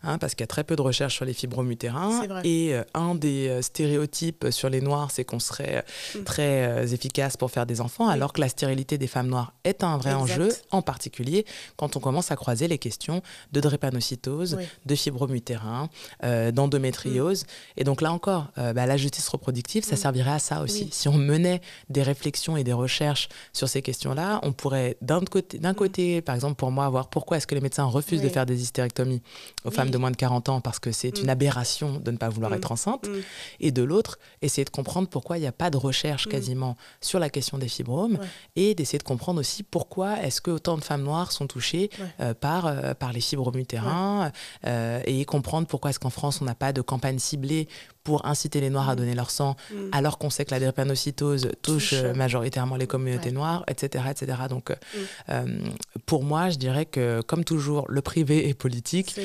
hein, parce qu'il y a très peu de recherches sur les fibromes utérins et un des stéréotypes sur les noirs, c'est qu'on serait très euh, efficace pour faire des enfants, alors que la stérilité des femmes noires est un vrai enjeu, en particulier quand on commence à croiser les questions de drépanocytose, de fibrome utérin, euh, d'endométriose. Et donc là encore, euh, bah, la justice reproductive, ça servirait à ça aussi. Si on menait des réflexions et des recherches sur ces questions-là, on pourrait d'un côté, d'un côté, par exemple pour moi, voir pourquoi est-ce que les médecins refusent de faire des hystérectomies aux femmes de moins de 40 ans parce que c'est une mm. aberration de ne pas vouloir mm. être enceinte, mm. et de l'autre, essayer de comprendre pourquoi il n'y a pas de recherche Mm. Quasiment sur la question des fibromes et d'essayer de comprendre aussi pourquoi est-ce que autant de femmes noires sont touchées euh, par, euh, par les fibromes utérins euh, et comprendre pourquoi est-ce qu'en France on n'a pas de campagne ciblée pour inciter les Noirs à mm. donner leur sang, mm. alors qu'on sait que la drépanocytose touche euh, majoritairement les communautés noires, etc., etc. Donc, euh, mm. euh, pour moi, je dirais que, comme toujours, le privé est politique.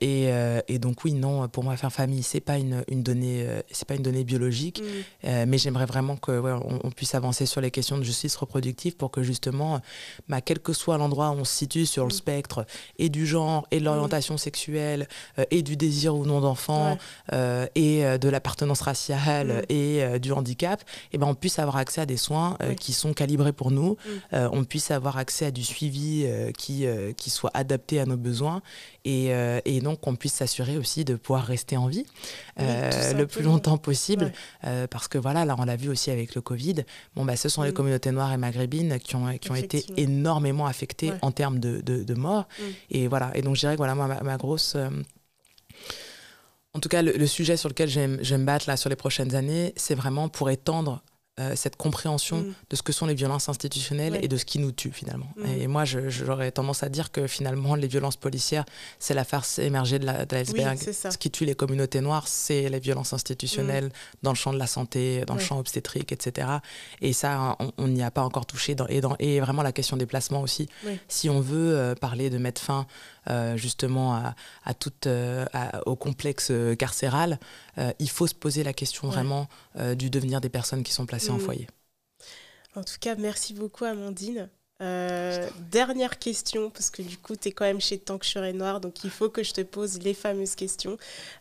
et, et, donc, oui, non, pour moi, faire famille, c'est pas une, une donnée, c'est pas une donnée biologique, mais j'aimerais vraiment que, on, puisse avancer sur les questions de justice reproductive pour que justement, bah, quel que soit l'endroit où on se situe sur le spectre et du genre et de l'orientation sexuelle et du désir ou non d'enfant et euh, de l'appartenance raciale mm. et euh, du handicap, et eh ben, on puisse avoir accès à des soins euh, qui sont calibrés pour nous, mm. on puisse avoir accès à du suivi qui, qui soit adapté à nos besoins et, et donc qu'on puisse s'assurer aussi de pouvoir rester en vie le plus longtemps possible. parce que voilà, là on l'a vu aussi avec le Covid, bon, bah, ce sont les mm. communautés noires et maghrébines qui ont, qui ont été énormément affectées en termes de, de, mort. Et voilà, et donc je dirais que voilà, moi, ma grosse en tout cas, le, sujet sur lequel j'aime me battre là, sur les prochaines années, c'est vraiment pour étendre euh, cette compréhension mm. de ce que sont les violences institutionnelles et de ce qui nous tue finalement. Mm. Et moi, j'aurais tendance à dire que finalement, les violences policières, c'est la farce émergée de l'iceberg. ce qui tue les communautés noires, c'est les violences institutionnelles mm. dans le champ de la santé, dans le champ obstétrique, etc. Et ça, on n'y a pas encore touché. Dans, et, dans, et vraiment la question des placements aussi. Si on veut euh, parler de mettre fin justement à, à euh, au complexe euh, carcéral, il faut se poser la question vraiment du devenir des personnes qui sont placées en mm. foyer. En tout cas, merci beaucoup Amandine. dernière question, parce que du coup, tu es quand même chez et Noir, donc il faut que je te pose les fameuses questions.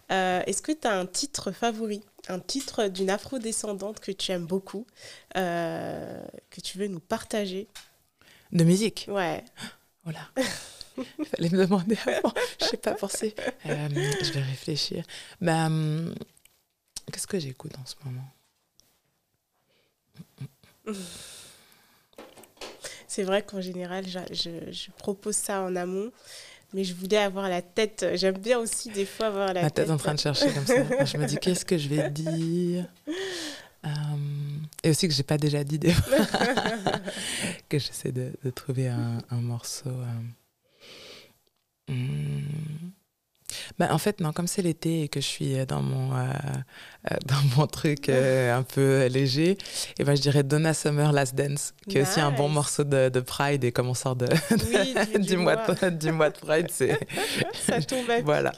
Est-ce que tu as un titre favori, un titre d'une afro-descendante que tu aimes beaucoup, que tu veux nous partager? De musique? Ouais. Voilà. Il fallait me demander avant. Je n'ai pas pensé. Euh, je vais réfléchir. Bah, hum, Qu'est-ce que j'écoute en ce moment? C'est vrai qu'en général, je, propose ça en amont, mais je voulais avoir la tête. J'aime bien aussi des fois avoir la, la tête. en train de chercher comme ça. je me dis, qu'est-ce que je vais dire? Hum, et aussi que j'ai pas déjà dit des fois que j'essaie de, trouver un, morceau. Hum. Bah, en fait, non, comme c'est l'été et que je suis dans mon, euh, euh, dans mon truc euh, un peu léger, et ben, je dirais Donna Summer Last Dance, qui est aussi un bon morceau de, de, Pride. Et comme on sort de, du, mois. de, du mois de Pride, c'est. Ça tombe Voilà.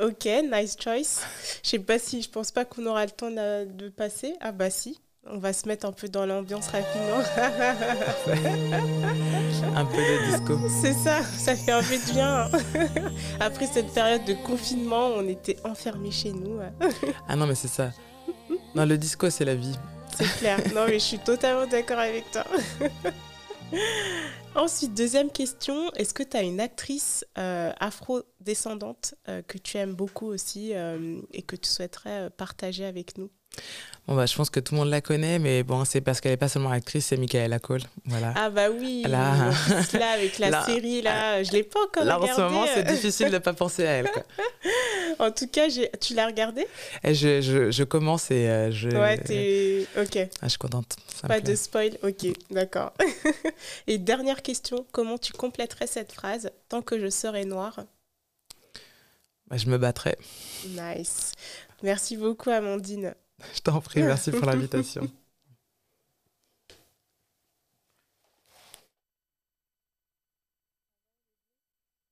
ok, nice choice. Je sais pas si, je pense pas qu'on aura le temps de passer. Ah bah si. On va se mettre un peu dans l'ambiance rapidement. un peu de disco. C'est ça, ça fait un peu de bien. Après cette période de confinement, on était enfermés chez nous. ah non, mais c'est ça. Non, le disco, c'est la vie. C'est clair. Non, mais je suis totalement d'accord avec toi. Ensuite, deuxième question, est-ce que tu as une actrice euh, afro-descendante euh, que tu aimes beaucoup aussi euh, et que tu souhaiterais partager avec nous? Bon bah, je pense que tout le monde la connaît, mais bon, c'est parce qu'elle n'est pas seulement actrice, c'est Michaela Cole. Voilà. Ah bah oui, là, avec la série, là, je l'ai pas encore là, regardée. en ce moment, c'est difficile de ne pas penser à elle. en tout cas, tu l'as regardée? Je, je, commence et euh, je... Ouais, t'es... Ok. Ah, je suis contente. pas de spoil, ok, d'accord. et dernière question, comment tu compléterais cette phrase « Tant que je serai noire » bah, Je me battrai. Nice. Merci beaucoup, Amandine. Je t'en prie, merci pour l'invitation.